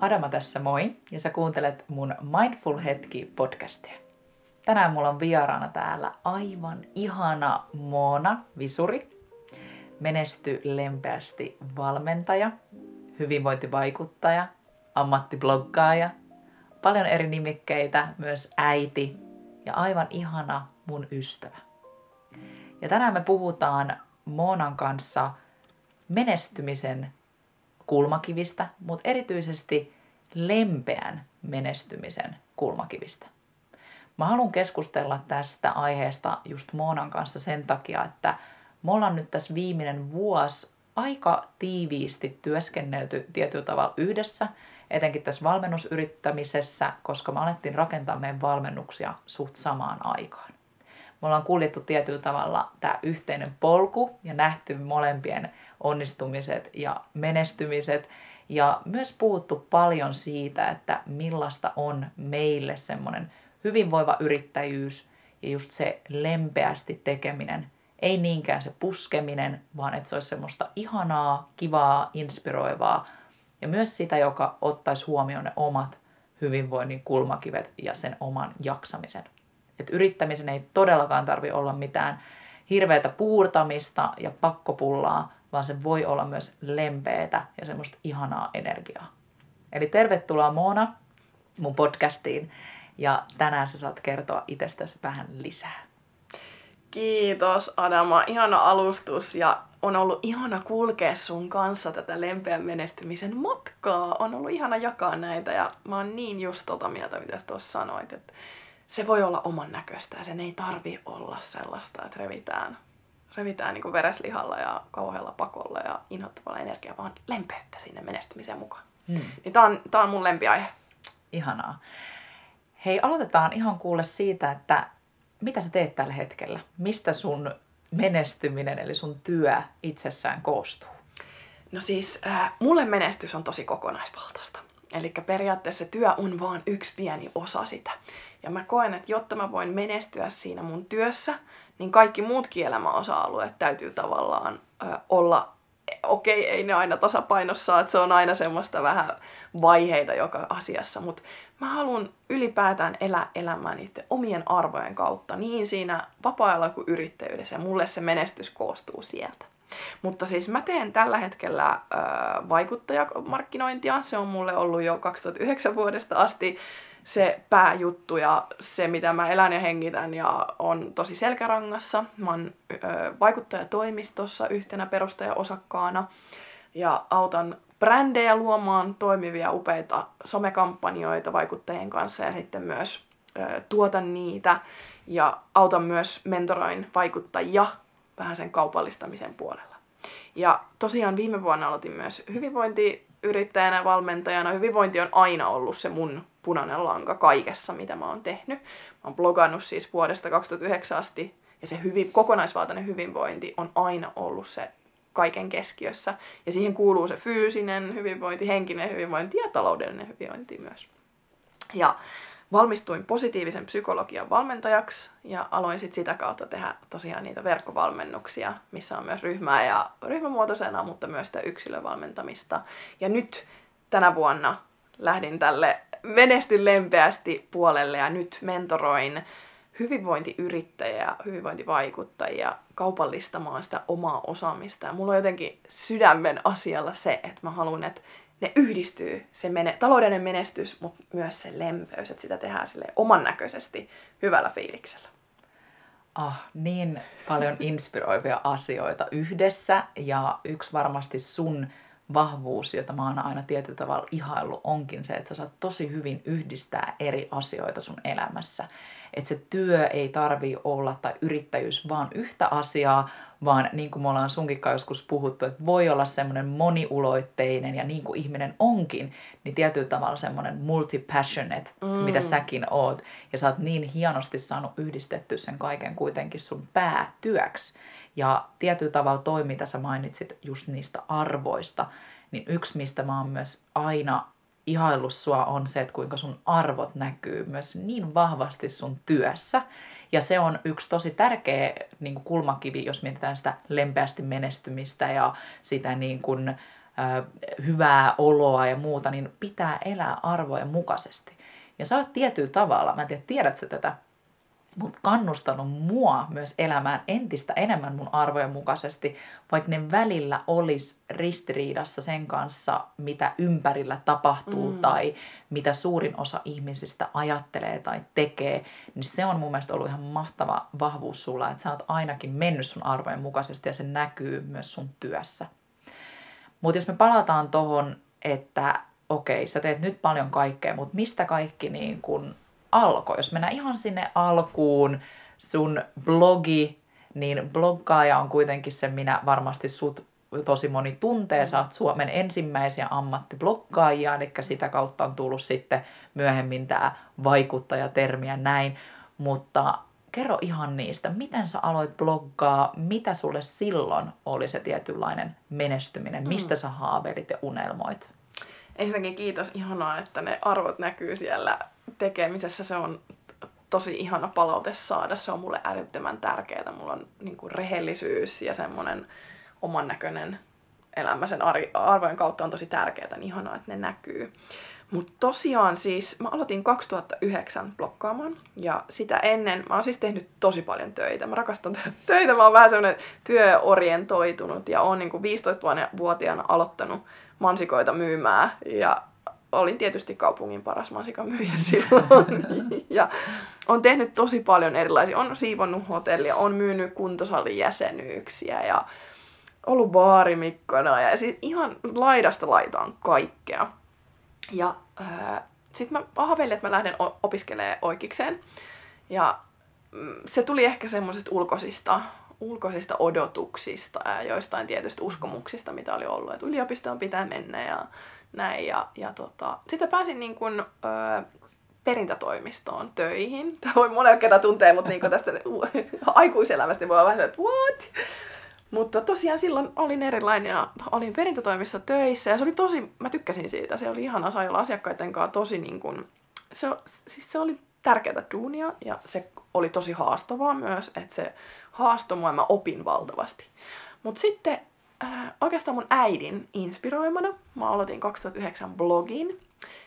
Adama tässä moi ja sä kuuntelet mun Mindful Hetki podcastia. Tänään mulla on vieraana täällä aivan ihana Moona Visuri, menesty lempeästi valmentaja, hyvinvointivaikuttaja, ammattibloggaaja, paljon eri nimikkeitä, myös äiti ja aivan ihana mun ystävä. Ja tänään me puhutaan Moonan kanssa menestymisen kulmakivistä, mutta erityisesti lempeän menestymisen kulmakivistä. Mä haluan keskustella tästä aiheesta just Moonan kanssa sen takia, että me ollaan nyt tässä viimeinen vuosi aika tiiviisti työskennelty tietyllä tavalla yhdessä, etenkin tässä valmennusyrittämisessä, koska me alettiin rakentaa meidän valmennuksia suht samaan aikaan. Me ollaan kuljettu tietyllä tavalla tämä yhteinen polku ja nähty molempien onnistumiset ja menestymiset ja myös puhuttu paljon siitä, että millaista on meille semmoinen hyvinvoiva yrittäjyys ja just se lempeästi tekeminen. Ei niinkään se puskeminen, vaan että se olisi semmoista ihanaa, kivaa, inspiroivaa ja myös sitä, joka ottaisi huomioon ne omat hyvinvoinnin kulmakivet ja sen oman jaksamisen. Et yrittämisen ei todellakaan tarvi olla mitään hirveätä puurtamista ja pakkopullaa, vaan se voi olla myös lempeätä ja semmoista ihanaa energiaa. Eli tervetuloa Moona mun podcastiin ja tänään sä saat kertoa itsestäsi vähän lisää. Kiitos Adama, ihana alustus ja on ollut ihana kulkea sun kanssa tätä lempeän menestymisen matkaa. On ollut ihana jakaa näitä ja mä oon niin just tota mieltä, mitä tuossa sanoit, että se voi olla oman näköistä ja sen ei tarvi olla sellaista, että revitään, revitään niin kuin vereslihalla ja kauhealla pakolla ja inhottavalla energiaa, vaan lempeyttä sinne menestymiseen mukaan. Hmm. Niin tää on, tää on mun lempiaihe. Ihanaa. Hei, aloitetaan ihan kuulle siitä, että mitä sä teet tällä hetkellä? Mistä sun menestyminen eli sun työ itsessään koostuu? No siis, äh, mulle menestys on tosi kokonaisvaltaista. Eli periaatteessa työ on vaan yksi pieni osa sitä. Ja mä koen, että jotta mä voin menestyä siinä mun työssä, niin kaikki muutkin elämän osa-alueet täytyy tavallaan ö, olla, okei, okay, ei ne aina tasapainossa, että se on aina semmoista vähän vaiheita joka asiassa, mutta mä haluan ylipäätään elää elämää niiden omien arvojen kautta, niin siinä vapaa-ajalla kuin yrittäjyydessä, ja mulle se menestys koostuu sieltä. Mutta siis mä teen tällä hetkellä äh, vaikuttajamarkkinointia. Se on mulle ollut jo 2009 vuodesta asti se pääjuttu ja se, mitä mä elän ja hengitän ja on tosi selkärangassa. Mä oon ö, vaikuttajatoimistossa yhtenä perustajaosakkaana ja autan brändejä luomaan toimivia upeita somekampanjoita vaikuttajien kanssa ja sitten myös ö, tuotan niitä ja autan myös mentoroin vaikuttajia vähän sen kaupallistamisen puolella. Ja tosiaan viime vuonna aloitin myös hyvinvointiyrittäjänä, valmentajana. Hyvinvointi on aina ollut se mun punainen lanka kaikessa, mitä mä oon tehnyt. Mä oon blogannut siis vuodesta 2009 asti, ja se hyvin, kokonaisvaltainen hyvinvointi on aina ollut se kaiken keskiössä. Ja siihen kuuluu se fyysinen hyvinvointi, henkinen hyvinvointi ja taloudellinen hyvinvointi myös. Ja valmistuin positiivisen psykologian valmentajaksi ja aloin sit sitä kautta tehdä tosiaan niitä verkkovalmennuksia, missä on myös ryhmää ja ryhmämuotoisena, mutta myös sitä yksilövalmentamista. Ja nyt tänä vuonna lähdin tälle menesty lempeästi puolelle ja nyt mentoroin hyvinvointiyrittäjiä, hyvinvointivaikuttajia kaupallistamaan sitä omaa osaamista. Ja mulla on jotenkin sydämen asialla se, että mä haluan, että ne yhdistyy, se mene, taloudellinen menestys, mutta myös se lempeys, että sitä tehdään sille oman näköisesti hyvällä fiiliksellä. Ah, niin paljon inspiroivia asioita yhdessä ja yksi varmasti sun vahvuus, jota mä oon aina tietyllä tavalla ihaillut, onkin se, että sä saat tosi hyvin yhdistää eri asioita sun elämässä. Että se työ ei tarvi olla tai yrittäjyys vaan yhtä asiaa, vaan niin kuin me ollaan sunkin joskus puhuttu, että voi olla semmoinen moniuloitteinen ja niin kuin ihminen onkin, niin tietyllä tavalla semmoinen multipassionate, mm. mitä säkin oot. Ja sä oot niin hienosti saanut yhdistetty sen kaiken kuitenkin sun päätyöksi. Ja tietyllä tavalla toi, mitä sä mainitsit just niistä arvoista, niin yksi, mistä mä oon myös aina ihaillut sua, on se, että kuinka sun arvot näkyy myös niin vahvasti sun työssä. Ja se on yksi tosi tärkeä niin kuin kulmakivi, jos mietitään sitä lempeästi menestymistä ja sitä niin kuin, ö, hyvää oloa ja muuta, niin pitää elää arvojen mukaisesti. Ja sä oot tietyllä tavalla, mä en tiedä, tiedätkö tätä, mutta kannustanut mua myös elämään entistä enemmän mun arvojen mukaisesti, vaikka ne välillä olisi ristiriidassa sen kanssa, mitä ympärillä tapahtuu mm. tai mitä suurin osa ihmisistä ajattelee tai tekee, niin se on mun mielestä ollut ihan mahtava vahvuus sulla, että sä oot ainakin mennyt sun arvojen mukaisesti ja se näkyy myös sun työssä. Mutta jos me palataan tohon, että okei, sä teet nyt paljon kaikkea, mutta mistä kaikki niin kun alkoi? Jos mennään ihan sinne alkuun, sun blogi, niin bloggaaja on kuitenkin se, minä varmasti sut tosi moni tuntee. Sä oot Suomen ensimmäisiä ammattibloggaajia, eli sitä kautta on tullut sitten myöhemmin tämä vaikuttajatermi ja näin. Mutta kerro ihan niistä, miten sä aloit bloggaa, mitä sulle silloin oli se tietynlainen menestyminen, mistä mm. sä haaveilit ja unelmoit? Ensinnäkin kiitos, ihanaa, että ne arvot näkyy siellä tekemisessä. Se on tosi ihana palaute saada. Se on mulle älyttömän tärkeää. Mulla on niin kuin rehellisyys ja semmoinen oman näköinen elämä sen arvojen kautta on tosi tärkeää. Niin ihanaa, että ne näkyy. Mutta tosiaan siis, mä aloitin 2009 blokkaamaan ja sitä ennen, mä oon siis tehnyt tosi paljon töitä. Mä rakastan töitä, mä oon vähän semmoinen työorientoitunut ja oon niinku 15-vuotiaana aloittanut mansikoita myymään ja olin tietysti kaupungin paras myyjä silloin. ja on tehnyt tosi paljon erilaisia. On siivonnut hotellia, on myynyt kuntosalin jäsenyyksiä ja ollut baarimikkona ja siis ihan laidasta laitaan kaikkea. Ja äh, sitten mä haaveilin, että mä lähden opiskelemaan oikeikseen. Ja mm, se tuli ehkä semmoisista ulkoisista, ulkoisista odotuksista ja joistain tietysti uskomuksista, mitä oli ollut. Että yliopistoon pitää mennä ja näin. Ja, ja tota, sitten pääsin niin kun, ö, perintätoimistoon töihin. Tämä voi monella kertaa tuntea, mutta niin tästä aikuiselämästä voi olla että what? Mutta tosiaan silloin olin erilainen ja olin perintätoimissa töissä ja se oli tosi, mä tykkäsin siitä. Se oli ihana saada asiakkaiden kanssa tosi niin kuin, se, siis se oli tärkeää duunia ja se oli tosi haastavaa myös, että se haastoi mua ja mä opin valtavasti. Mutta sitten äh, oikeastaan mun äidin inspiroimana mä aloitin 2009 blogin.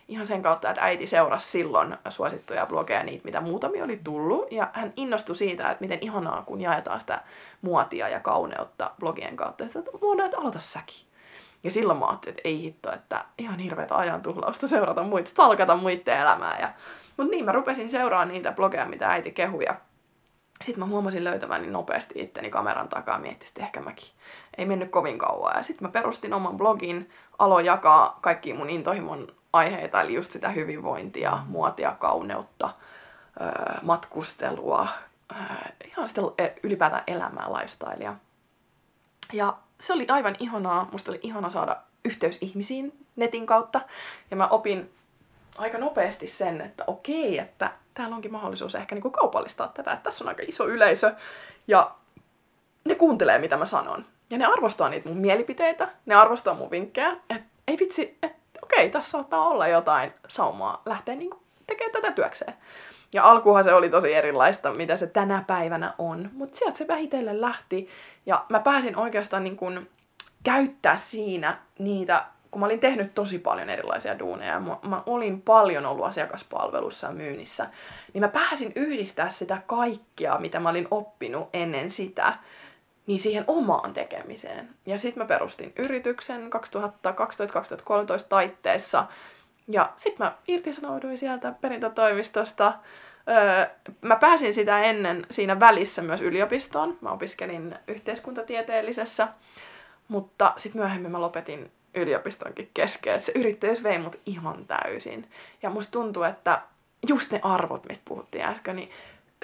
Ihan sen kautta, että äiti seurasi silloin suosittuja blogeja, niitä mitä muutamia oli tullut. Ja hän innostui siitä, että miten ihanaa, kun jaetaan sitä muotia ja kauneutta blogien kautta. Että muodon, että aloita säkin. Ja silloin mä ajattelin, että ei hitto, että ihan hirveätä ajan tuhlausta seurata muita, talkata muiden elämää. Ja... Mutta niin, mä rupesin seuraamaan niitä blogeja, mitä äiti kehuja sitten mä huomasin löytäväni nopeasti itteni kameran takaa, miettisin, että ehkä mäkin. Ei mennyt kovin kauan. Ja sitten mä perustin oman blogin, aloin jakaa kaikki mun intohimon aiheita, eli just sitä hyvinvointia, muotia, kauneutta, matkustelua, ihan sitä e, ylipäätään elämää, lifestylea. Ja se oli aivan ihanaa, musta oli ihana saada yhteys ihmisiin netin kautta. Ja mä opin aika nopeasti sen, että okei, että täällä onkin mahdollisuus ehkä niinku kaupallistaa tätä, että tässä on aika iso yleisö ja ne kuuntelee, mitä mä sanon. Ja ne arvostaa niitä mun mielipiteitä, ne arvostaa mun vinkkejä, että ei vitsi, että okei, tässä saattaa olla jotain saumaa lähteä niinku tekemään tätä työkseen. Ja alkuhan se oli tosi erilaista, mitä se tänä päivänä on. Mutta sieltä se vähitellen lähti. Ja mä pääsin oikeastaan niin kun käyttää siinä niitä kun mä olin tehnyt tosi paljon erilaisia duuneja, mä, mä olin paljon ollut asiakaspalvelussa ja myynnissä, niin mä pääsin yhdistää sitä kaikkea, mitä mä olin oppinut ennen sitä, niin siihen omaan tekemiseen. Ja sitten mä perustin yrityksen 2012-2013 taitteessa, ja sitten mä irtisanouduin sieltä perintätoimistosta. Öö, mä pääsin sitä ennen siinä välissä myös yliopistoon. Mä opiskelin yhteiskuntatieteellisessä, mutta sitten myöhemmin mä lopetin yliopistonkin kesken, että se yrittäjyys vei mut ihan täysin. Ja musta tuntuu, että just ne arvot, mistä puhuttiin äsken, niin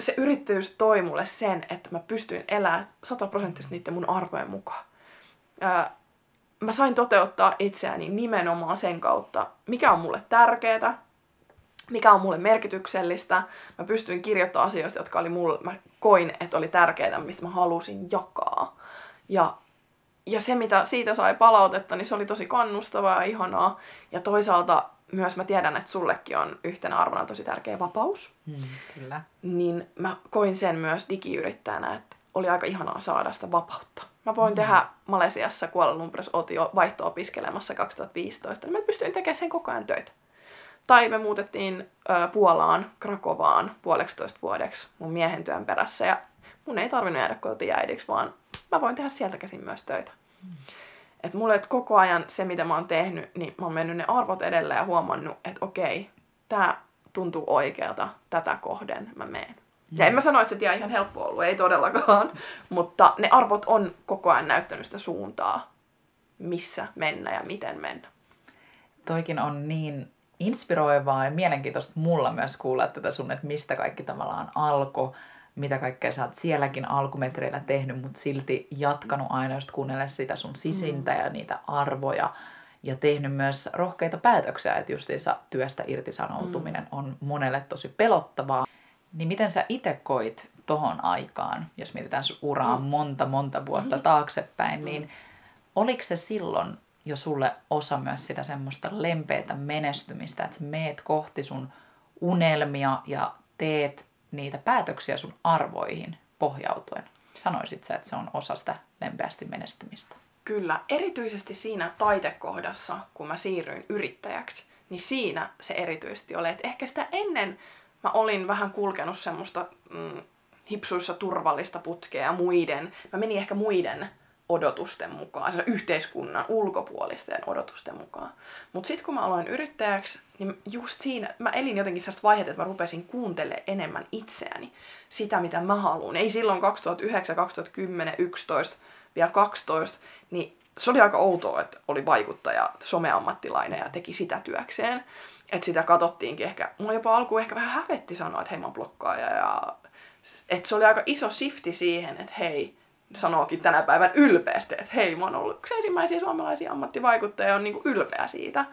se yrittäjyys toi mulle sen, että mä pystyin elämään sataprosenttisesti niiden mun arvojen mukaan. Ää, mä sain toteuttaa itseäni nimenomaan sen kautta, mikä on mulle tärkeää, mikä on mulle merkityksellistä. Mä pystyin kirjoittamaan asioista, jotka oli mulle, mä koin, että oli tärkeää, mistä mä halusin jakaa. Ja ja se, mitä siitä sai palautetta, niin se oli tosi kannustavaa ja ihanaa. Ja toisaalta myös mä tiedän, että sullekin on yhtenä arvona tosi tärkeä vapaus. Mm, kyllä. Niin mä koin sen myös digiyrittäjänä, että oli aika ihanaa saada sitä vapautta. Mä voin mm. tehdä Malesiassa Kuala Lumpurissa, oltiin jo vaihto-opiskelemassa 2015, niin mä pystyin tekemään sen koko ajan töitä. Tai me muutettiin ö, Puolaan, Krakovaan puoleksitoista vuodeksi mun miehen työn perässä ja mun ei tarvinnut jäädä kotiäidiksi, vaan mä voin tehdä sieltä käsin myös töitä. Mm. Et mulle et koko ajan se, mitä mä oon tehnyt, niin mä oon mennyt ne arvot edellä ja huomannut, että okei, tää tuntuu oikealta, tätä kohden mä meen. Ja en mä sano, että se tie ihan helppo ollut, ei todellakaan, mutta ne arvot on koko ajan näyttänyt sitä suuntaa, missä mennä ja miten mennä. Toikin on niin inspiroivaa ja mielenkiintoista mulla myös kuulla tätä sun, että mistä kaikki tavallaan alkoi, mitä kaikkea sä oot sielläkin alkumetreillä tehnyt, mutta silti jatkanut aina just kuunnella sitä sun sisintä mm. ja niitä arvoja ja tehnyt myös rohkeita päätöksiä, että justiinsa työstä irtisanoutuminen mm. on monelle tosi pelottavaa. Niin miten sä itse koit tohon aikaan, jos mietitään sun uraa mm. monta monta vuotta mm. taaksepäin, niin oliko se silloin jo sulle osa myös sitä semmoista lempeätä menestymistä, että sä meet kohti sun unelmia ja teet niitä päätöksiä sun arvoihin pohjautuen? Sanoisit sä, että se on osa sitä lempeästi menestymistä? Kyllä, erityisesti siinä taitekohdassa, kun mä siirryin yrittäjäksi, niin siinä se erityisesti oli. Että ehkä sitä ennen mä olin vähän kulkenut semmoista mm, hipsuissa turvallista putkea muiden, mä menin ehkä muiden odotusten mukaan, sen yhteiskunnan ulkopuolisten odotusten mukaan. Mutta sitten kun mä aloin yrittäjäksi, niin just siinä, mä elin jotenkin sellaista vaihetta, että mä rupesin kuuntelemaan enemmän itseäni, sitä mitä mä haluan. Ei silloin 2009, 2010, 11, vielä 12, niin se oli aika outoa, että oli vaikuttaja, someammattilainen ja teki sitä työkseen. Että sitä katsottiinkin ehkä, mulla jopa alkuun ehkä vähän hävetti sanoa, että hei mä oon blokkaaja ja että se oli aika iso shifti siihen, että hei, sanookin tänä päivän ylpeästi, että hei, mä oon ollut yksi ensimmäisiä suomalaisia ammattivaikuttajia ja on niinku ylpeä siitä.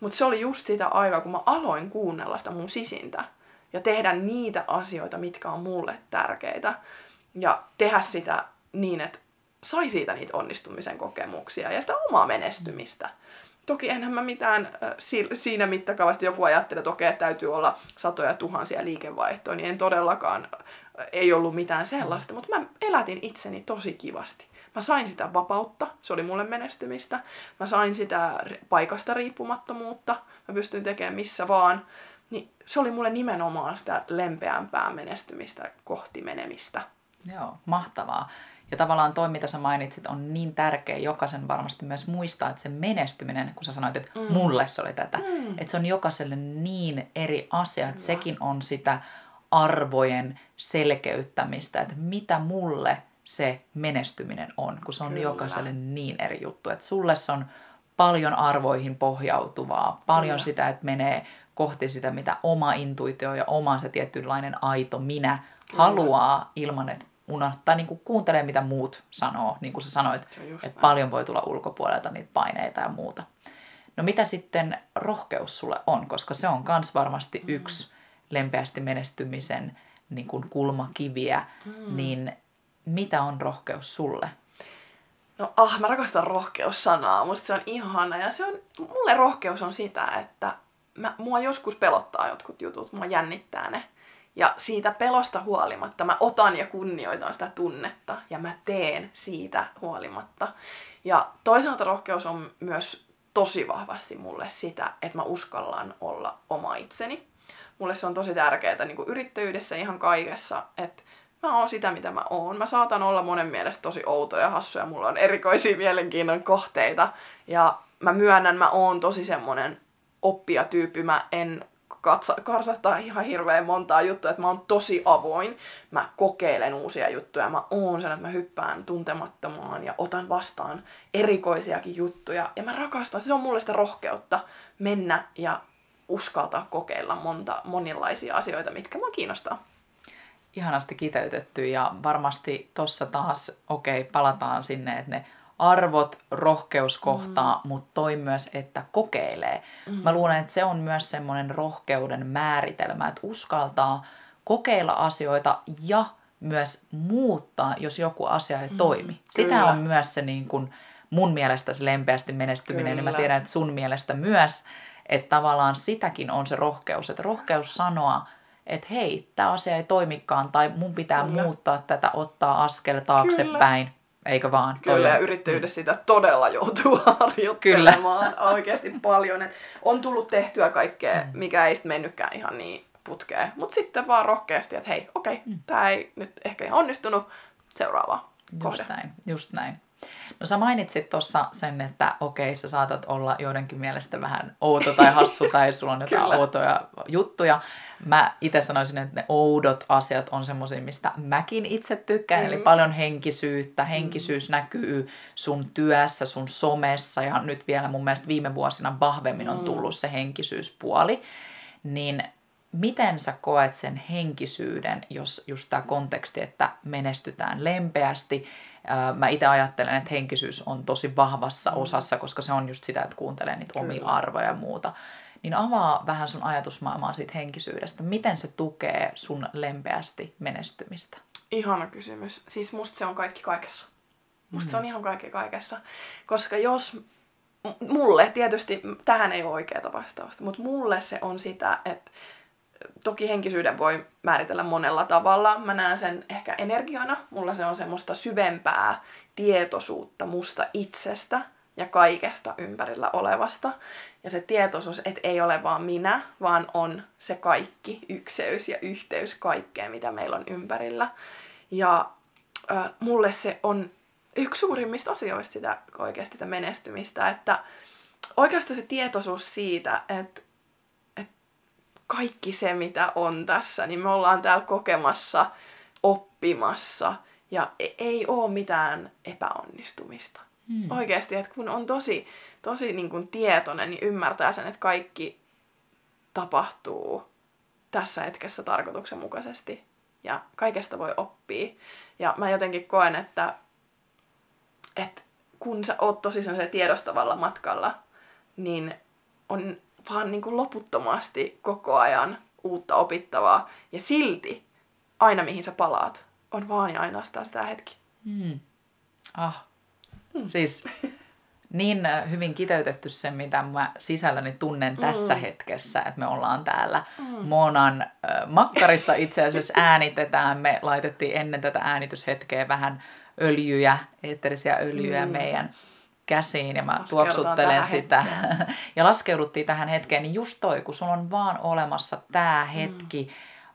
Mutta se oli just sitä aikaa, kun mä aloin kuunnella sitä mun sisintä ja tehdä niitä asioita, mitkä on mulle tärkeitä. Ja tehdä sitä niin, että sai siitä niitä onnistumisen kokemuksia ja sitä omaa menestymistä. Toki enhän mä mitään siinä mittakaavassa joku ajattelee, että okei, täytyy olla satoja tuhansia liikevaihtoja, niin en todellakaan ei ollut mitään sellaista, mutta mä elätin itseni tosi kivasti. Mä sain sitä vapautta, se oli mulle menestymistä. Mä sain sitä paikasta riippumattomuutta, mä pystyin tekemään missä vaan. Niin se oli mulle nimenomaan sitä lempeämpää menestymistä kohti menemistä. Joo, mahtavaa. Ja tavallaan toi, mitä sä mainitsit, on niin tärkeä jokaisen varmasti myös muistaa, että se menestyminen, kun sä sanoit, että mm. mulle se oli tätä, mm. että se on jokaiselle niin eri asia, että Hyvä. sekin on sitä arvojen selkeyttämistä, että mitä mulle se menestyminen on, kun se on Kyllä. jokaiselle niin eri juttu. Että sulle se on paljon arvoihin pohjautuvaa, paljon Kyllä. sitä, että menee kohti sitä, mitä oma intuitio ja oma se tietynlainen aito minä Kyllä. haluaa ilman, että unohtaa, niin kuin kuuntelee, mitä muut sanoo. Niin kuin sä sanoit, että näin. paljon voi tulla ulkopuolelta niitä paineita ja muuta. No mitä sitten rohkeus sulle on, koska se on myös varmasti mm. yksi lempeästi menestymisen niin kuin kulmakiviä, mm. niin mitä on rohkeus sulle? No ah, mä rakastan rohkeussanaa, musta se on ihana ja se on, mulle rohkeus on sitä, että mä, mua joskus pelottaa jotkut jutut, mua jännittää ne. Ja siitä pelosta huolimatta mä otan ja kunnioitan sitä tunnetta ja mä teen siitä huolimatta. Ja toisaalta rohkeus on myös tosi vahvasti mulle sitä, että mä uskallan olla oma itseni mulle se on tosi tärkeää niin kuin yrittäjyydessä ihan kaikessa, että mä oon sitä, mitä mä oon. Mä saatan olla monen mielestä tosi outo ja hassu ja mulla on erikoisia mielenkiinnon kohteita. Ja mä myönnän, mä oon tosi semmonen oppijatyyppi. Mä en katsa, karsahtaa ihan hirveän montaa juttua, että mä oon tosi avoin. Mä kokeilen uusia juttuja. Mä oon sen, että mä hyppään tuntemattomaan ja otan vastaan erikoisiakin juttuja. Ja mä rakastan, se on mulle sitä rohkeutta mennä ja uskaltaa kokeilla monta, monilaisia asioita, mitkä mua kiinnostaa. Ihanasti kiteytetty ja varmasti tossa taas, okei, okay, palataan sinne, että ne arvot, rohkeus kohtaa, mm. mutta toi myös, että kokeilee. Mm. Mä luulen, että se on myös semmoinen rohkeuden määritelmä, että uskaltaa kokeilla asioita ja myös muuttaa, jos joku asia ei mm. toimi. Sitä Kyllä. on myös se niin kun, mun mielestä se lempeästi menestyminen, Kyllä. niin mä tiedän, että sun mielestä myös. Että tavallaan sitäkin on se rohkeus, että rohkeus sanoa että hei, tämä asia ei toimikaan tai mun pitää Kyllä. muuttaa tätä, ottaa askel taaksepäin. Eikö vaan? Kyllä, ja yrittäjyydessä sitä todella joutuu harjoittelemaan oikeasti paljon. Et on tullut tehtyä kaikkea, Mm. mikä ei sitten mennytkään ihan niin putkeen. Mutta sitten vaan rohkeasti, että hei, okei, Mm. tämä ei nyt ehkä ihan onnistunut. Seuraava Just kohde. näin, just näin. No sä mainitsit tuossa sen, että okei, sä saatat olla joidenkin mielestä vähän outo tai hassu tai sulla on jotain Kyllä. outoja juttuja. Mä itse sanoisin, että ne oudot asiat on semmoisia, mistä mäkin itse tykkään. Mm. Eli paljon henkisyyttä. Henkisyys näkyy sun työssä, sun somessa ja nyt vielä mun mielestä viime vuosina vahvemmin on Mm. tullut se henkisyyspuoli. Niin miten sä koet sen henkisyyden, jos just tämä konteksti, että menestytään lempeästi. Mä itse ajattelen, että henkisyys on tosi vahvassa osassa, koska se on just sitä, että kuuntelee niitä omia arvoja ja muuta. Niin avaa vähän sun ajatusmaailmaa siitä henkisyydestä. Miten se tukee sun lempeästi menestymistä? Ihana kysymys. Siis musta se on kaikki kaikessa. Musta Mm. se on ihan kaikki kaikessa. Koska jos mulle, tietysti tähän ei ole oikeaa vastausta, mutta mulle se on sitä, että toki henkisyyden voi määritellä monella tavalla. Mä näen sen ehkä energiana. Mulla se on semmoista syvempää tietoisuutta musta itsestä ja kaikesta ympärillä olevasta. Ja se tietoisuus, että ei ole vaan minä, vaan on se kaikki, ykseys ja yhteys kaikkeen, mitä meillä on ympärillä. Ja äh, mulle se on yksi suurimmista asioista sitä, oikeasti sitä menestymistä, että oikeastaan se tietoisuus siitä, että, että kaikki se, mitä on tässä, niin me ollaan täällä kokemassa, oppimassa, ja e- ei ole mitään epäonnistumista. Hmm. Oikeasti, että kun on tosi, tosi niin kuin tietoinen, niin ymmärtää sen, että kaikki tapahtuu tässä hetkessä tarkoituksenmukaisesti. Ja kaikesta voi oppia. Ja mä jotenkin koen, että, että kun sä oot tosi sellaisella tiedostavalla matkalla, niin on vaan niin kuin loputtomasti koko ajan uutta opittavaa. Ja silti aina mihin sä palaat, on vaan ja ainoastaan sitä hetki. Hmm. Ah. Siis niin äh, hyvin kiteytetty se, mitä mä sisälläni tunnen tässä Mm. hetkessä, että me ollaan täällä Mm. Monan äh, makkarissa itse asiassa äänitetään. Me laitettiin ennen tätä äänityshetkeä vähän öljyjä, eetterisiä öljyjä Mm. meidän käsiin ja mä tuoksuttelen sitä. hetkeen. ja laskeuduttiin tähän hetkeen, niin just toi, kun sulla on vaan olemassa tämä hetki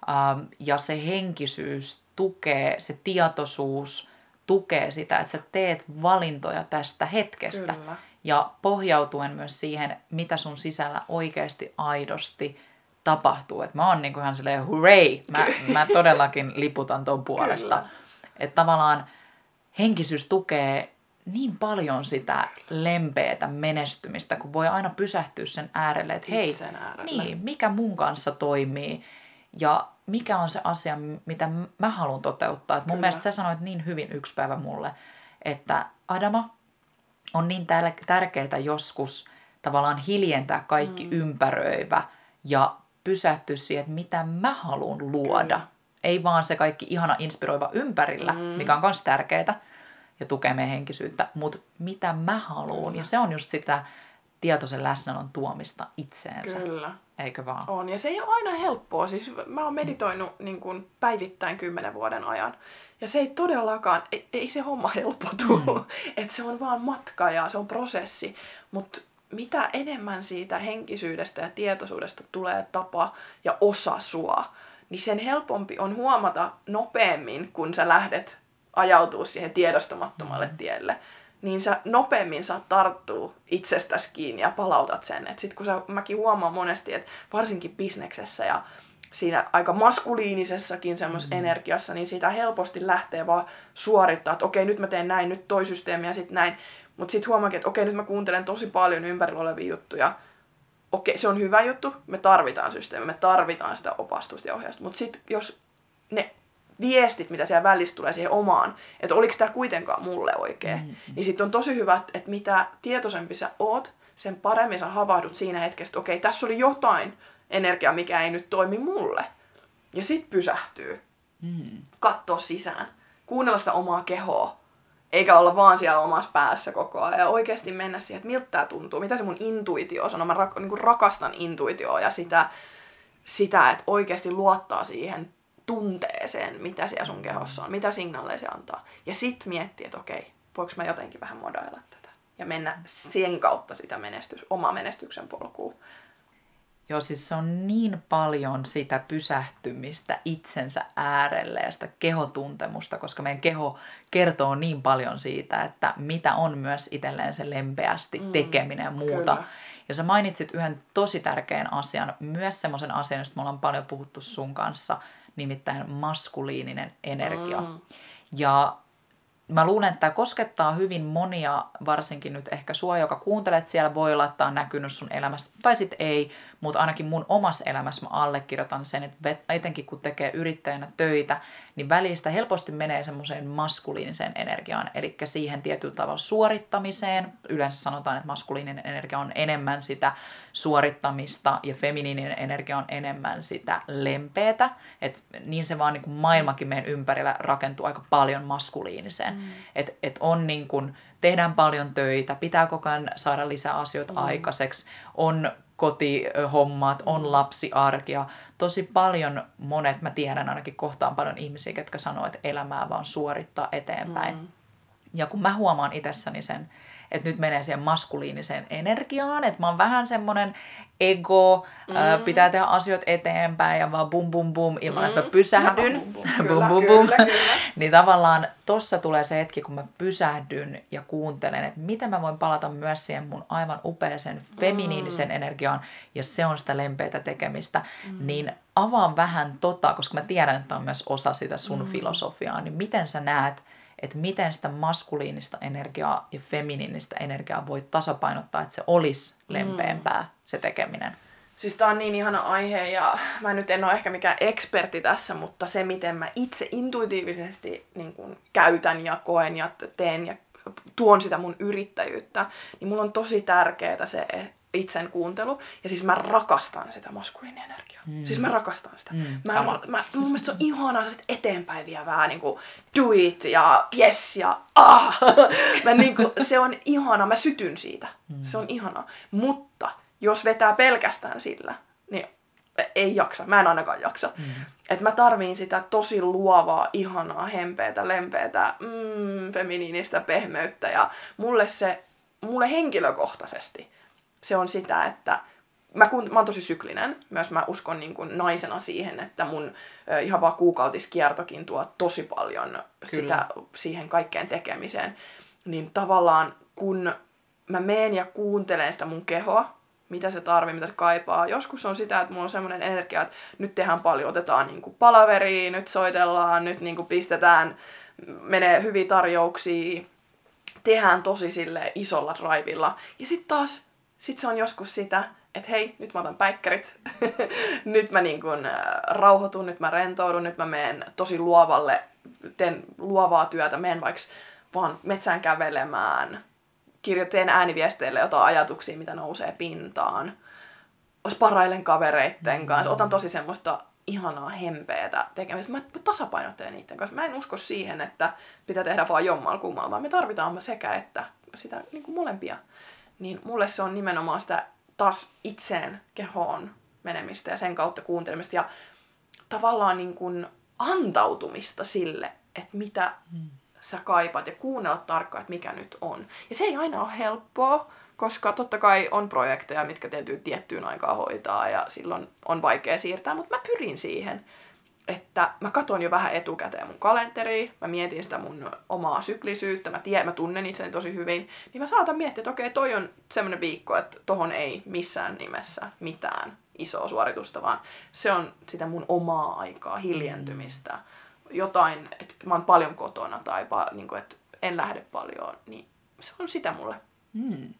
ähm, ja se henkisyys tukee, se tietoisuus tukee sitä, että sä teet valintoja tästä hetkestä. Kyllä. Ja pohjautuen myös siihen, mitä sun sisällä oikeasti aidosti tapahtuu. Että mä oon niinku ihan silleen, hurray! Mä, mä todellakin liputan ton puolesta. Että tavallaan henkisyys tukee niin paljon sitä lempeätä menestymistä, kun voi aina pysähtyä sen äärelle, että hei, Itsen äärellä. niin, mikä mun kanssa toimii ja mikä on se asia, mitä mä haluan toteuttaa. Et mun Kyllä. mielestä sä sanoit niin hyvin yksi päivä mulle, että Adama, on niin tär- tärkeää joskus tavallaan hiljentää kaikki mm. ympäröivä ja pysähtyä siihen, että mitä mä haluan luoda. Kyllä. Ei vaan se kaikki ihana inspiroiva ympärillä, mm. mikä on myös tärkeää ja tukee meidän henkisyyttä, mutta mitä mä haluan. Ja se on just sitä tietoisen läsnäolon tuomista itseensä, Kyllä. Eikö vaan? On, ja se ei ole aina helppoa. Siis mä oon meditoinut niin kuin päivittäin kymmenen vuoden ajan. Ja se ei todellakaan, ei, ei se homma helpotu. Mm. että se on vaan matka ja se on prosessi. Mutta mitä enemmän siitä henkisyydestä ja tietoisuudesta tulee tapa ja osa sua, niin sen helpompi on huomata nopeammin, kun sä lähdet ajautuu siihen tiedostamattomalle Mm. Niin sä nopeammin saat tarttua itsestäsi kiinni ja palautat sen. Et sit kun sä, mäkin huomaan monesti, että varsinkin bisneksessä ja siinä aika maskuliinisessakin semmoisessa mm. energiassa, niin siitä helposti lähtee vaan suorittaa, että okei, nyt mä teen näin, nyt toi systeemi ja sitten näin. Mutta sitten huomaakin, että okei, nyt mä kuuntelen tosi paljon ympärillä olevia juttuja. Okei, se on hyvä juttu, me tarvitaan systeemi, me tarvitaan sitä opastusta ja ohjausta. Mutta sitten jos ne viestit, mitä siellä välissä tulee siihen omaan, että oliko tämä kuitenkaan mulle oikein, Mm. mm. niin sitten on tosi hyvä, että- että mitä tietoisempi sä oot, sen paremmin sä havahdut siinä hetkessä, että okei, tässä oli jotain energiaa, mikä ei nyt toimi mulle. Ja sit pysähtyy, Mm. katsoa sisään, kuunnella sitä omaa kehoa, eikä olla vaan siellä omassa päässä koko ajan. Ja oikeasti mennä siihen, että miltä tämä tuntuu, mitä se mun intuitio sanoo. Mä rak, niin rakastan intuitioa ja sitä sitä, että oikeasti luottaa siihen tunteeseen, mitä siellä sun kehossa on, mitä signaaleja se antaa. Ja sitten miettiä, että okei, voiko mä jotenkin vähän modailla tätä. Ja mennä sen kautta sitä menestys, oma menestyksen polkuun. Joo, siis se on niin paljon sitä pysähtymistä itsensä äärelle ja sitä kehotuntemusta, koska meidän keho kertoo niin paljon siitä, että mitä on myös itselleen se lempeästi mm, tekeminen ja muuta. Kyllä. Ja sä mainitsit yhden tosi tärkeän asian, myös semmoisen asian, josta me ollaan paljon puhuttu sun kanssa, nimittäin maskuliininen energia. Mm. Ja mä luulen, että tämä koskettaa hyvin monia, varsinkin nyt ehkä sua, joka kuuntelet siellä, voi olla, että on näkynyt sun elämästä, tai sitten ei, mutta ainakin mun omassa elämässä mä allekirjoitan sen, että etenkin kun tekee yrittäjänä töitä, niin välistä helposti menee semmoiseen maskuliiniseen energiaan, eli siihen tietyllä tavalla suorittamiseen. Yleensä sanotaan, että maskuliininen energia on enemmän sitä suorittamista ja feminiininen energia on enemmän sitä lempeätä. Et niin se vaan niin kuin maailmakin meidän ympärillä rakentuu aika paljon maskuliiniseen. Mm. Että et on niin kuin, tehdään paljon töitä, pitää koko ajan saada lisää asioita mm. aikaiseksi, on kotihommat, on lapsiarkia. Tosi paljon monet, mä tiedän ainakin kohtaan paljon ihmisiä, jotka sanoo, että elämää vaan suorittaa eteenpäin. Mm. Ja kun mä huomaan itsessäni sen, että nyt menee siihen maskuliiniseen energiaan, että mä oon vähän semmonen ego, mm. ää, pitää tehdä asioita eteenpäin ja vaan bum bum bum ilman, mm. että mä mm. pysähdyn. bum bum, bum. Kyllä, bum, bum. Kyllä, kyllä. niin tavallaan tossa tulee se hetki, kun mä pysähdyn ja kuuntelen, että miten mä voin palata myös siihen mun aivan upeeseen feminiinisen mm. energiaan ja se on sitä lempeitä tekemistä, mm. niin avaan vähän tota, koska mä tiedän, että on myös osa sitä sun mm. filosofiaa, niin miten sä näet, että miten sitä maskuliinista energiaa ja feminiinistä energiaa voi tasapainottaa, että se olisi lempeämpää se tekeminen. Siis tää on niin ihana aihe ja mä nyt en ole ehkä mikään eksperti tässä, mutta se miten mä itse intuitiivisesti niin kun käytän ja koen ja teen ja tuon sitä mun yrittäjyyttä, niin mulla on tosi tärkeää se, itsen kuuntelu. Ja siis mä rakastan sitä maskuliinin energiaa. Mm. Siis mä rakastan sitä. Mm, mä, mä, mä, mun mielestä se on ihanaa se eteenpäin vievää niin kuin do it ja yes ja ah. mä, niin kuin, se on ihanaa. Mä sytyn siitä. Mm. Se on ihanaa. Mutta jos vetää pelkästään sillä, niin ei jaksa. Mä en ainakaan jaksa. Mm. Että mä tarviin sitä tosi luovaa, ihanaa, hempeätä, lempeätä, mm, feminiinistä pehmeyttä. Ja mulle se, mulle henkilökohtaisesti, se on sitä, että mä, kun, mä oon tosi syklinen. Myös mä uskon niin kuin naisena siihen, että mun ö, ihan vaan kuukautiskiertokin tuo tosi paljon Kyllä. sitä siihen kaikkeen tekemiseen. Niin tavallaan kun mä meen ja kuuntelen sitä mun kehoa, mitä se tarvii, mitä se kaipaa. Joskus on sitä, että mulla on semmoinen energia, että nyt tehdään paljon, otetaan niin kuin palaveriin, nyt soitellaan, nyt niin kuin pistetään, menee hyviä tarjouksia, tehdään tosi sille isolla raivilla. Ja sitten taas sitten se on joskus sitä, että hei, nyt mä otan päikkärit, nyt mä niin kun, äh, rauhoitun, nyt mä rentoudun, nyt mä menen tosi luovalle, teen luovaa työtä, menen vaikka vaan metsään kävelemään, kirjoitan ääniviesteille jotain ajatuksia, mitä nousee pintaan, sparailen kavereitten kanssa, mm. otan tosi semmoista ihanaa hempeetä tekemistä. Mä tasapainottelen niiden kanssa. Mä en usko siihen, että pitää tehdä vaan jommalla kummalla, vaan me tarvitaan sekä että sitä niin kuin molempia niin mulle se on nimenomaan sitä taas itseen, kehoon menemistä ja sen kautta kuuntelemista ja tavallaan niin kuin antautumista sille, että mitä mm. sä kaipaat ja kuunnella tarkkaan, että mikä nyt on. Ja se ei aina ole helppoa, koska totta kai on projekteja, mitkä täytyy tiettyyn aikaan hoitaa ja silloin on vaikea siirtää, mutta mä pyrin siihen että mä katon jo vähän etukäteen mun kalenteria, mä mietin sitä mun omaa syklisyyttä, mä, tiedän, mä tunnen itseni tosi hyvin, niin mä saatan miettiä, että okei, toi on semmoinen viikko, että tohon ei missään nimessä mitään isoa suoritusta, vaan se on sitä mun omaa aikaa, hiljentymistä, jotain, että mä oon paljon kotona tai niin kuin, että en lähde paljon, niin se on sitä mulle. Hmm.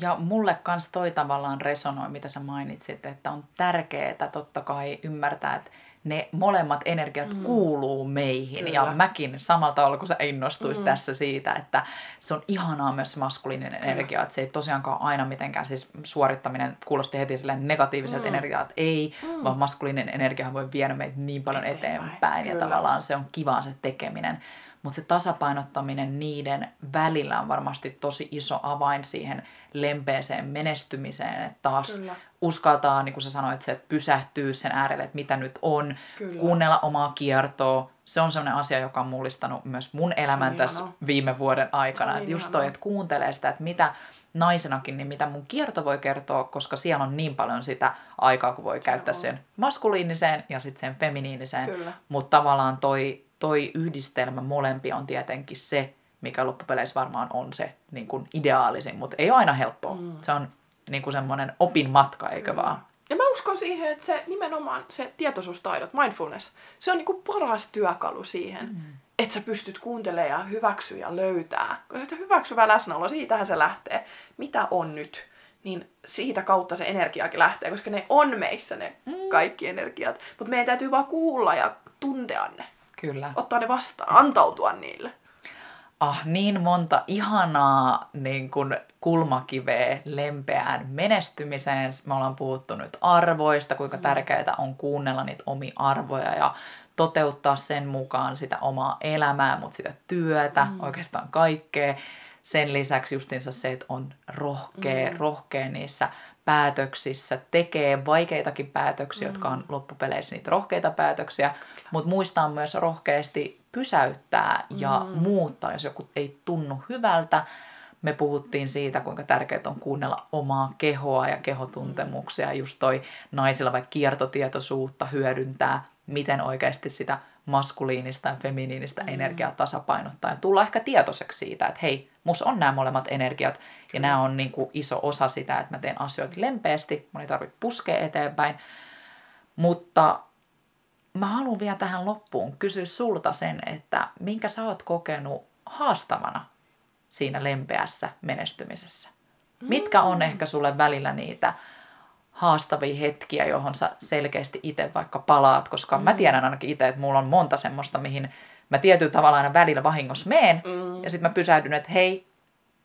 Ja mulle kans toi tavallaan resonoi, mitä sä mainitsit, että on tärkeää totta kai ymmärtää, että ne molemmat energiat mm. kuuluu meihin. Kyllä. Ja mäkin samalla tavalla kuin sä innostuis mm. tässä siitä, että se on ihanaa myös maskuliininen Kyllä. energia. Että se ei tosiaankaan aina mitenkään, siis suorittaminen kuulosti heti silleen negatiiviselta mm. energialta. Ei, mm. vaan maskuliininen energia voi viedä meitä niin paljon eteenpäin. eteenpäin ja tavallaan se on kivaa se tekeminen. Mutta se tasapainottaminen niiden välillä on varmasti tosi iso avain siihen lempeeseen menestymiseen. Että taas Kyllä. Uskaltaa, niin kuin sä sanoit, se, että pysähtyy sen äärelle, että mitä nyt on, Kyllä. kuunnella omaa kiertoa. Se on sellainen asia, joka on mullistanut myös mun elämän tässä ihanaa. viime vuoden aikana. Että just toi, että kuuntelee sitä, että mitä naisenakin, niin mitä mun kierto voi kertoa, koska siellä on niin paljon sitä aikaa, kun voi käyttää on. sen maskuliiniseen ja sitten sen feminiiniseen. Mutta tavallaan toi, toi yhdistelmä molempi on tietenkin se, mikä loppupeleissä varmaan on se niin kuin ideaalisin, mutta ei ole aina helppoa. Mm. Se on niin kuin semmoinen opin matka, eikö Kyllä. vaan? Ja mä uskon siihen, että se nimenomaan se tietoisuustaidot, mindfulness, se on niinku paras työkalu siihen, mm. että sä pystyt kuuntelemaan ja hyväksyä ja löytää. Koska sitä hyväksyvää läsnäolo, siitähän se lähtee. Mitä on nyt? Niin siitä kautta se energiakin lähtee, koska ne on meissä ne mm. kaikki energiat. Mutta meidän täytyy vaan kuulla ja tuntea ne. Kyllä. Ottaa ne vastaan, antautua niille. Ah, niin monta ihanaa niin kuin kulmakiveä lempeään menestymiseen. Me ollaan puhuttu nyt arvoista, kuinka tärkeää on kuunnella niitä omia arvoja ja toteuttaa sen mukaan sitä omaa elämää, mutta sitä työtä, mm. oikeastaan kaikkea. Sen lisäksi justiinsa se, että on rohkea, mm. rohkea niissä päätöksissä, tekee vaikeitakin päätöksiä, mm. jotka on loppupeleissä niitä rohkeita päätöksiä, mutta muistaa myös rohkeasti pysäyttää ja mm. muuttaa, jos joku ei tunnu hyvältä. Me puhuttiin siitä, kuinka tärkeää on kuunnella omaa kehoa ja kehotuntemuksia. Ja just toi naisilla vaikka kiertotietoisuutta hyödyntää, miten oikeasti sitä maskuliinista ja feminiinistä mm. energiaa tasapainottaa. Ja tulla ehkä tietoiseksi siitä, että hei, mus on nämä molemmat energiat. Ja nämä on niin kuin iso osa sitä, että mä teen asioita lempeästi. Mun ei tarvitse puskea eteenpäin. Mutta mä haluan vielä tähän loppuun kysyä sulta sen, että minkä sä oot kokenut haastavana siinä lempeässä menestymisessä? Mitkä on ehkä sulle välillä niitä haastavia hetkiä, johon sä selkeästi itse vaikka palaat, koska mm. mä tiedän ainakin itse, että mulla on monta semmoista, mihin mä tietyllä tavalla aina välillä vahingossa meen, mm. ja sitten mä pysähdyn, että hei,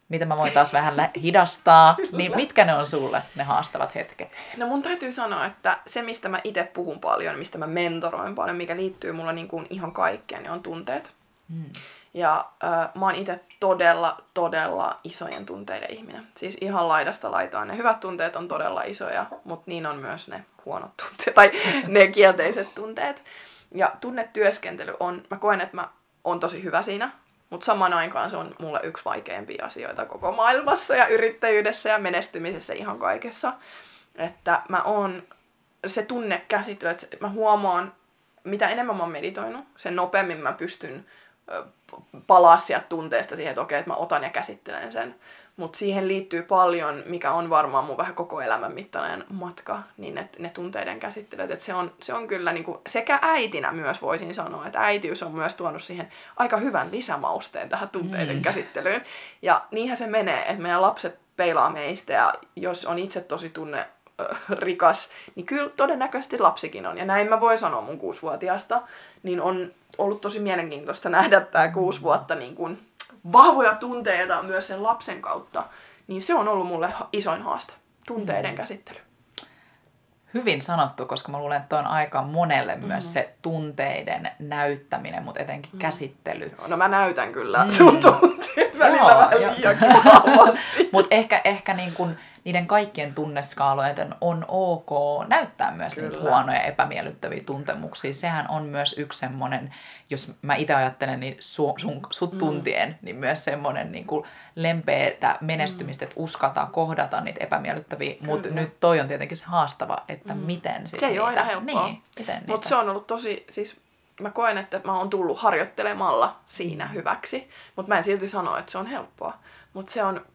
miten mä voin taas vähän hidastaa, niin mitkä ne on sulle ne haastavat hetket? No mun täytyy sanoa, että se mistä mä itse puhun paljon, mistä mä mentoroin paljon, mikä liittyy mulla niin kuin ihan kaikkeen, niin on tunteet. Mm. Ja äh, mä oon itse todella, todella isojen tunteiden ihminen. Siis ihan laidasta laitaan. Ne hyvät tunteet on todella isoja, mutta niin on myös ne huonot tunteet, tai ne kielteiset tunteet. Ja tunnetyöskentely on, mä koen, että mä oon tosi hyvä siinä, mutta samaan aikaan se on mulle yksi vaikeimpia asioita koko maailmassa ja yrittäjyydessä ja menestymisessä ihan kaikessa. Että mä oon se tunnekäsittely, että mä huomaan, mitä enemmän mä oon meditoinut, sen nopeammin mä pystyn palaa sieltä tunteesta siihen, että okei, että mä otan ja käsittelen sen. Mutta siihen liittyy paljon, mikä on varmaan mun vähän koko elämän mittainen matka, niin ne, ne tunteiden käsittelyt. Et se, on, se on kyllä niinku, sekä äitinä myös voisin sanoa, että äitiys on myös tuonut siihen aika hyvän lisämausteen tähän tunteiden Mm. käsittelyyn. Ja niinhän se menee, että meidän lapset peilaa meistä ja jos on itse tosi tunne rikas, niin kyllä todennäköisesti lapsikin on. Ja näin mä voin sanoa mun kuusivuotiaasta, niin on ollut tosi mielenkiintoista nähdä tämä kuusi vuotta niin kuin vahvoja tunteita myös sen lapsen kautta. Niin se on ollut mulle isoin haaste, tunteiden Mm. käsittely. Hyvin sanottu, koska mä luulen, että on aika monelle mm. myös se tunteiden näyttäminen, mutta etenkin mm. käsittely. No mä näytän kyllä Mm. sun tunteet välillä Joo, vähän joo. liiankin. Mutta ehkä, ehkä niin kun niiden kaikkien tunneskaalojen on ok näyttää myös niitä huonoja epämiellyttäviä tuntemuksia. Sehän on myös yksi semmoinen, jos mä itse ajattelen niin su, sun, sut Mm. tuntien, niin myös semmoinen niin lempeätä menestymistä, että uskataan kohdata niitä epämiellyttäviä. Mutta nyt toi on tietenkin se haastava, että mm. miten sit Se ei ole niitä, aina helppoa. Niin, miten niitä. Mutta se on ollut tosi, siis mä koen, että mä oon tullut harjoittelemalla siinä hyväksi, mutta mä en silti sano, että se on helppoa. Mutta se on,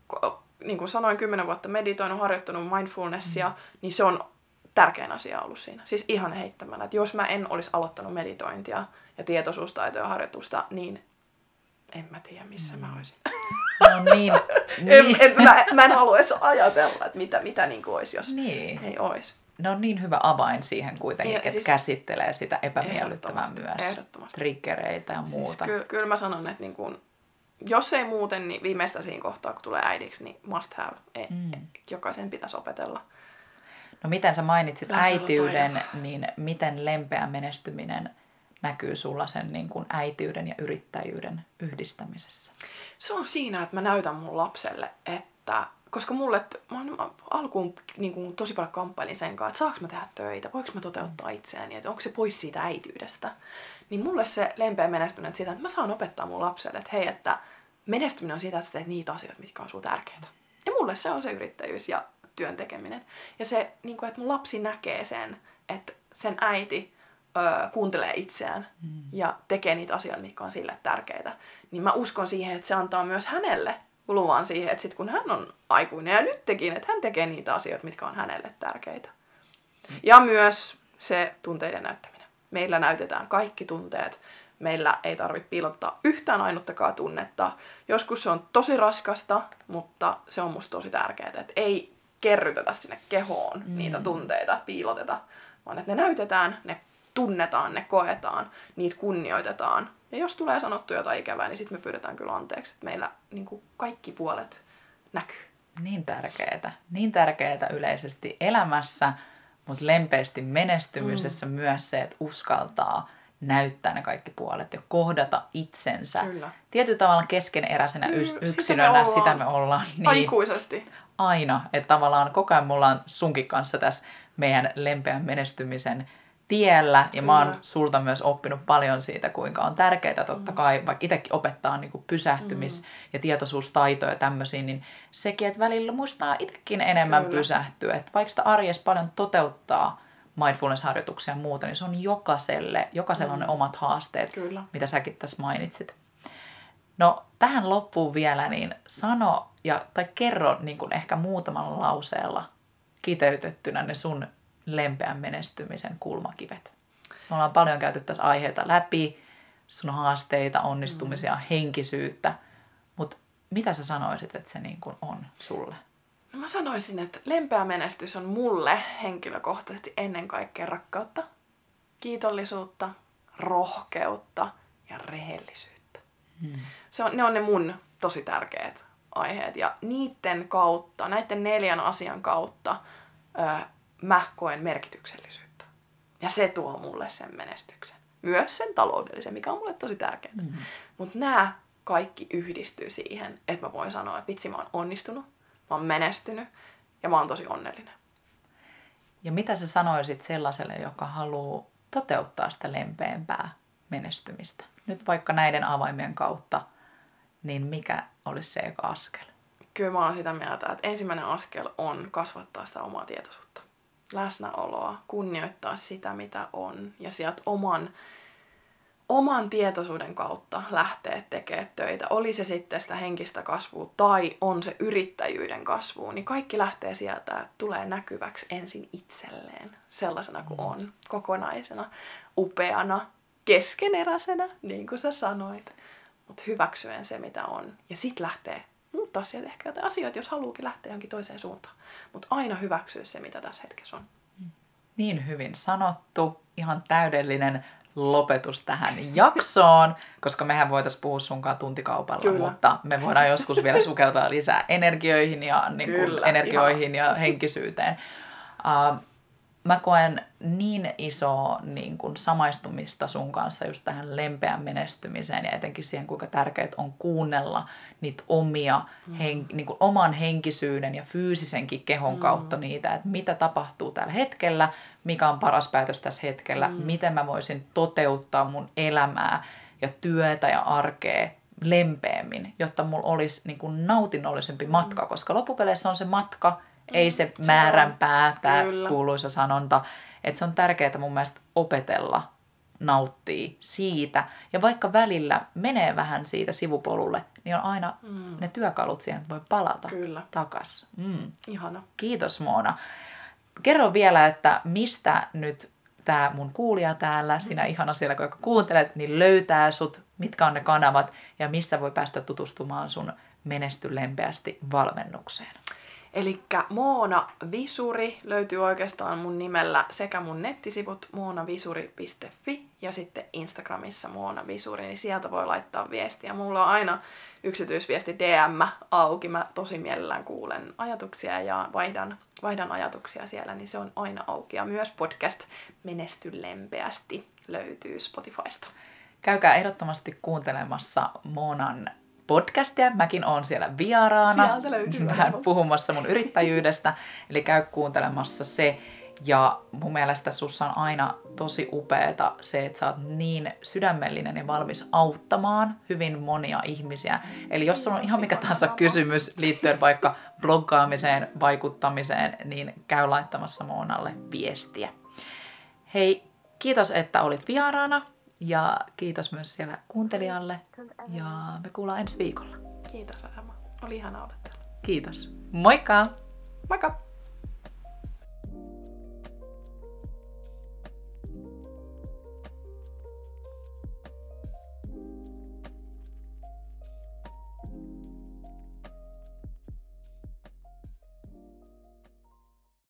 niin kuin sanoin, kymmenen vuotta meditoinut, harjoittanut mindfulnessia, mm. niin se on tärkein asia ollut siinä. Siis ihan heittämällä, että jos mä en olisi aloittanut meditointia ja tietoisuustaitoja harjoitusta, niin en mä tiedä, missä mm. mä olisin. No niin, En, niin. en, mä, mä en halua edes ajatella, että mitä, mitä niin kuin olisi, jos niin. ei olisi. Ne on niin hyvä avain siihen kuitenkin, Ja että siis- käsittelee sitä epämiellyttävää Ehdottomasti, myös. ehdottomasti. Triggereitä ja muuta. Siis kyllä, kyllä mä sanon, että niin kun, jos ei muuten, niin viimeistä siinä kohtaa, kun tulee äidiksi, niin must have. E- Mm. Jokaisen pitäisi opetella. No miten sä mainitsit äitiyden, niin miten lempeä menestyminen näkyy sulla sen niin kuin äitiyden ja yrittäjyyden yhdistämisessä? Se on siinä, että mä näytän mun lapselle, että koska mulle, mä, mä alkuun niin kuin, tosi paljon kamppailin sen kanssa, että saanko mä tehdä töitä, voiko mä toteuttaa itseäni, että onko se pois siitä äityydestä. Niin mulle se lempeä menestyminen siitä, että mä saan opettaa mun lapselle, että hei, että menestyminen on sitä, että sä teet niitä asioita, mitkä on sulle tärkeitä. Ja mulle se on se yrittäjyys ja työn tekeminen. Ja se, niin kuin, että mun lapsi näkee sen, että sen äiti ö, kuuntelee itseään mm. ja tekee niitä asioita, mitkä on sille tärkeitä. Niin mä uskon siihen, että se antaa myös hänelle luvan siihen, että sit kun hän on aikuinen ja nyt tekin, että hän tekee niitä asioita, mitkä on hänelle tärkeitä. Mm. Ja myös se tunteiden näyttäminen. Meillä näytetään kaikki tunteet. Meillä ei tarvitse piilottaa yhtään ainuttakaan tunnetta. Joskus se on tosi raskasta, mutta se on musta tosi tärkeää, että ei kerrytetä sinne kehoon mm. niitä tunteita, piiloteta, vaan että ne näytetään, ne tunnetaan, ne koetaan, niitä kunnioitetaan. Ja jos tulee sanottu jotain ikävää, niin sitten me pyydetään kyllä anteeksi, että meillä niin kuin kaikki puolet näkyy. Niin tärkeää. Niin tärkeää yleisesti elämässä, mutta lempeästi menestymisessä mm. myös se, että uskaltaa näyttää ne kaikki puolet ja kohdata itsensä. Kyllä. Tietyllä tavalla keskeneräisenä Kyllä, yksilönä, sitä me sitä me ollaan. Niin Aikuisesti. Aina, että tavallaan koko ajan me ollaan sunkin kanssa tässä meidän lempeän menestymisen tiellä. Ja mä oon sulta myös oppinut paljon siitä, kuinka on tärkeää totta mm. kai, vaikka itsekin opettaa niin kuin pysähtymis- mm. ja tietoisuustaitoja tämmöisiä, niin sekin, että välillä muistaa itsekin enemmän Kyllä. pysähtyä. Että vaikka sitä arjessa paljon toteuttaa mindfulness-harjoituksia ja muuta, niin se on jokaiselle, jokaisella mm. on ne mm. omat haasteet, Kyllä. mitä säkin tässä mainitsit. No tähän loppuun vielä, niin sano ja, tai kerro niin kuin ehkä muutamalla lauseella kiteytettynä ne sun lempeän menestymisen kulmakivet. Me ollaan paljon käyty tässä aiheita läpi, sun haasteita, onnistumisia, mm. henkisyyttä, mutta mitä sä sanoisit, että se niin kuin on sulle? No mä sanoisin, että lempeä menestys on mulle henkilökohtaisesti ennen kaikkea rakkautta, kiitollisuutta, rohkeutta ja rehellisyyttä. Hmm. Se on, ne on ne mun tosi tärkeät aiheet. Ja niiden kautta, näiden neljän asian kautta, ö, mä koen merkityksellisyyttä. Ja se tuo mulle sen menestyksen. Myös sen taloudellisen, mikä on mulle tosi tärkeää. Mm. Mutta nämä kaikki yhdistyy siihen, että mä voin sanoa, että vitsi mä oon onnistunut, mä oon menestynyt ja mä oon tosi onnellinen. Ja mitä sä sanoisit sellaiselle, joka haluaa toteuttaa sitä lempeämpää menestymistä? Nyt vaikka näiden avaimien kautta, niin mikä olisi se eka askel? Kyllä mä oon sitä mieltä, että ensimmäinen askel on kasvattaa sitä omaa tietoisuutta läsnäoloa, kunnioittaa sitä, mitä on, ja sieltä oman, oman tietoisuuden kautta lähteä tekemään töitä. Oli se sitten sitä henkistä kasvua tai on se yrittäjyyden kasvu, niin kaikki lähtee sieltä, että tulee näkyväksi ensin itselleen, sellaisena kuin on, kokonaisena, upeana, keskeneräisenä, niin kuin sä sanoit, mutta hyväksyen se, mitä on. Ja sitten lähtee muuttaa sieltä ehkä jotain asioita, jos haluukin lähteä johonkin toiseen suuntaan. Mutta aina hyväksyä se, mitä tässä hetkessä on. Niin hyvin sanottu. Ihan täydellinen lopetus tähän jaksoon, koska mehän voitaisiin puhua sunkaan tuntikaupalla, Kyllä. mutta me voidaan joskus vielä sukeltaa lisää energioihin ja, niin kuin, Kyllä, energioihin ihan. ja henkisyyteen. Uh, mä koen niin iso niin kuin samaistumista sun kanssa just tähän lempeän menestymiseen ja etenkin siihen, kuinka tärkeää on kuunnella niitä omia, mm. hen, niin kuin oman henkisyyden ja fyysisenkin kehon mm. kautta niitä, että mitä tapahtuu tällä hetkellä, mikä on paras päätös tässä hetkellä, mm. miten mä voisin toteuttaa mun elämää ja työtä ja arkea lempeämmin, jotta mulla olisi niin kuin nautinnollisempi matka, koska loppupeleissä on se matka, ei se määränpää, tämä kuuluisa sanonta. Että se on tärkeää mun mielestä opetella nauttii siitä. Ja vaikka välillä menee vähän siitä sivupolulle, niin on aina mm. ne työkalut siihen, että voi palata Kyllä. takas. Mm. Ihana. Kiitos Moona. Kerro vielä, että mistä nyt tämä mun kuulija täällä, mm. sinä ihana siellä, kun kuuntelet, niin löytää sut, mitkä on ne kanavat ja missä voi päästä tutustumaan sun menesty lempeästi valmennukseen. Eli Moona Visuri löytyy oikeastaan mun nimellä sekä mun nettisivut moonavisuri.fi ja sitten Instagramissa Moona Visuri, niin sieltä voi laittaa viestiä. Mulla on aina yksityisviesti DM auki. Mä tosi mielellään kuulen ajatuksia ja vaihdan, vaihdan ajatuksia siellä, niin se on aina auki. Ja myös podcast Menesty lempeästi löytyy Spotifysta. Käykää ehdottomasti kuuntelemassa Moonan podcastia. Mäkin oon siellä vieraana. Sieltä löytyy Vähän puhumassa mun yrittäjyydestä. Eli käy kuuntelemassa se. Ja mun mielestä sussa on aina tosi upeeta se, että sä oot niin sydämellinen ja valmis auttamaan hyvin monia ihmisiä. Eli jos sulla on ihan mikä tahansa kysymys liittyen vaikka bloggaamiseen, vaikuttamiseen, niin käy laittamassa Moonalle viestiä. Hei, kiitos, että olit vieraana ja kiitos myös siellä kuuntelijalle ja me kuullaan ensi viikolla. Kiitos Adama. Oli ihana olla täällä. Kiitos. Moikka! Moikka!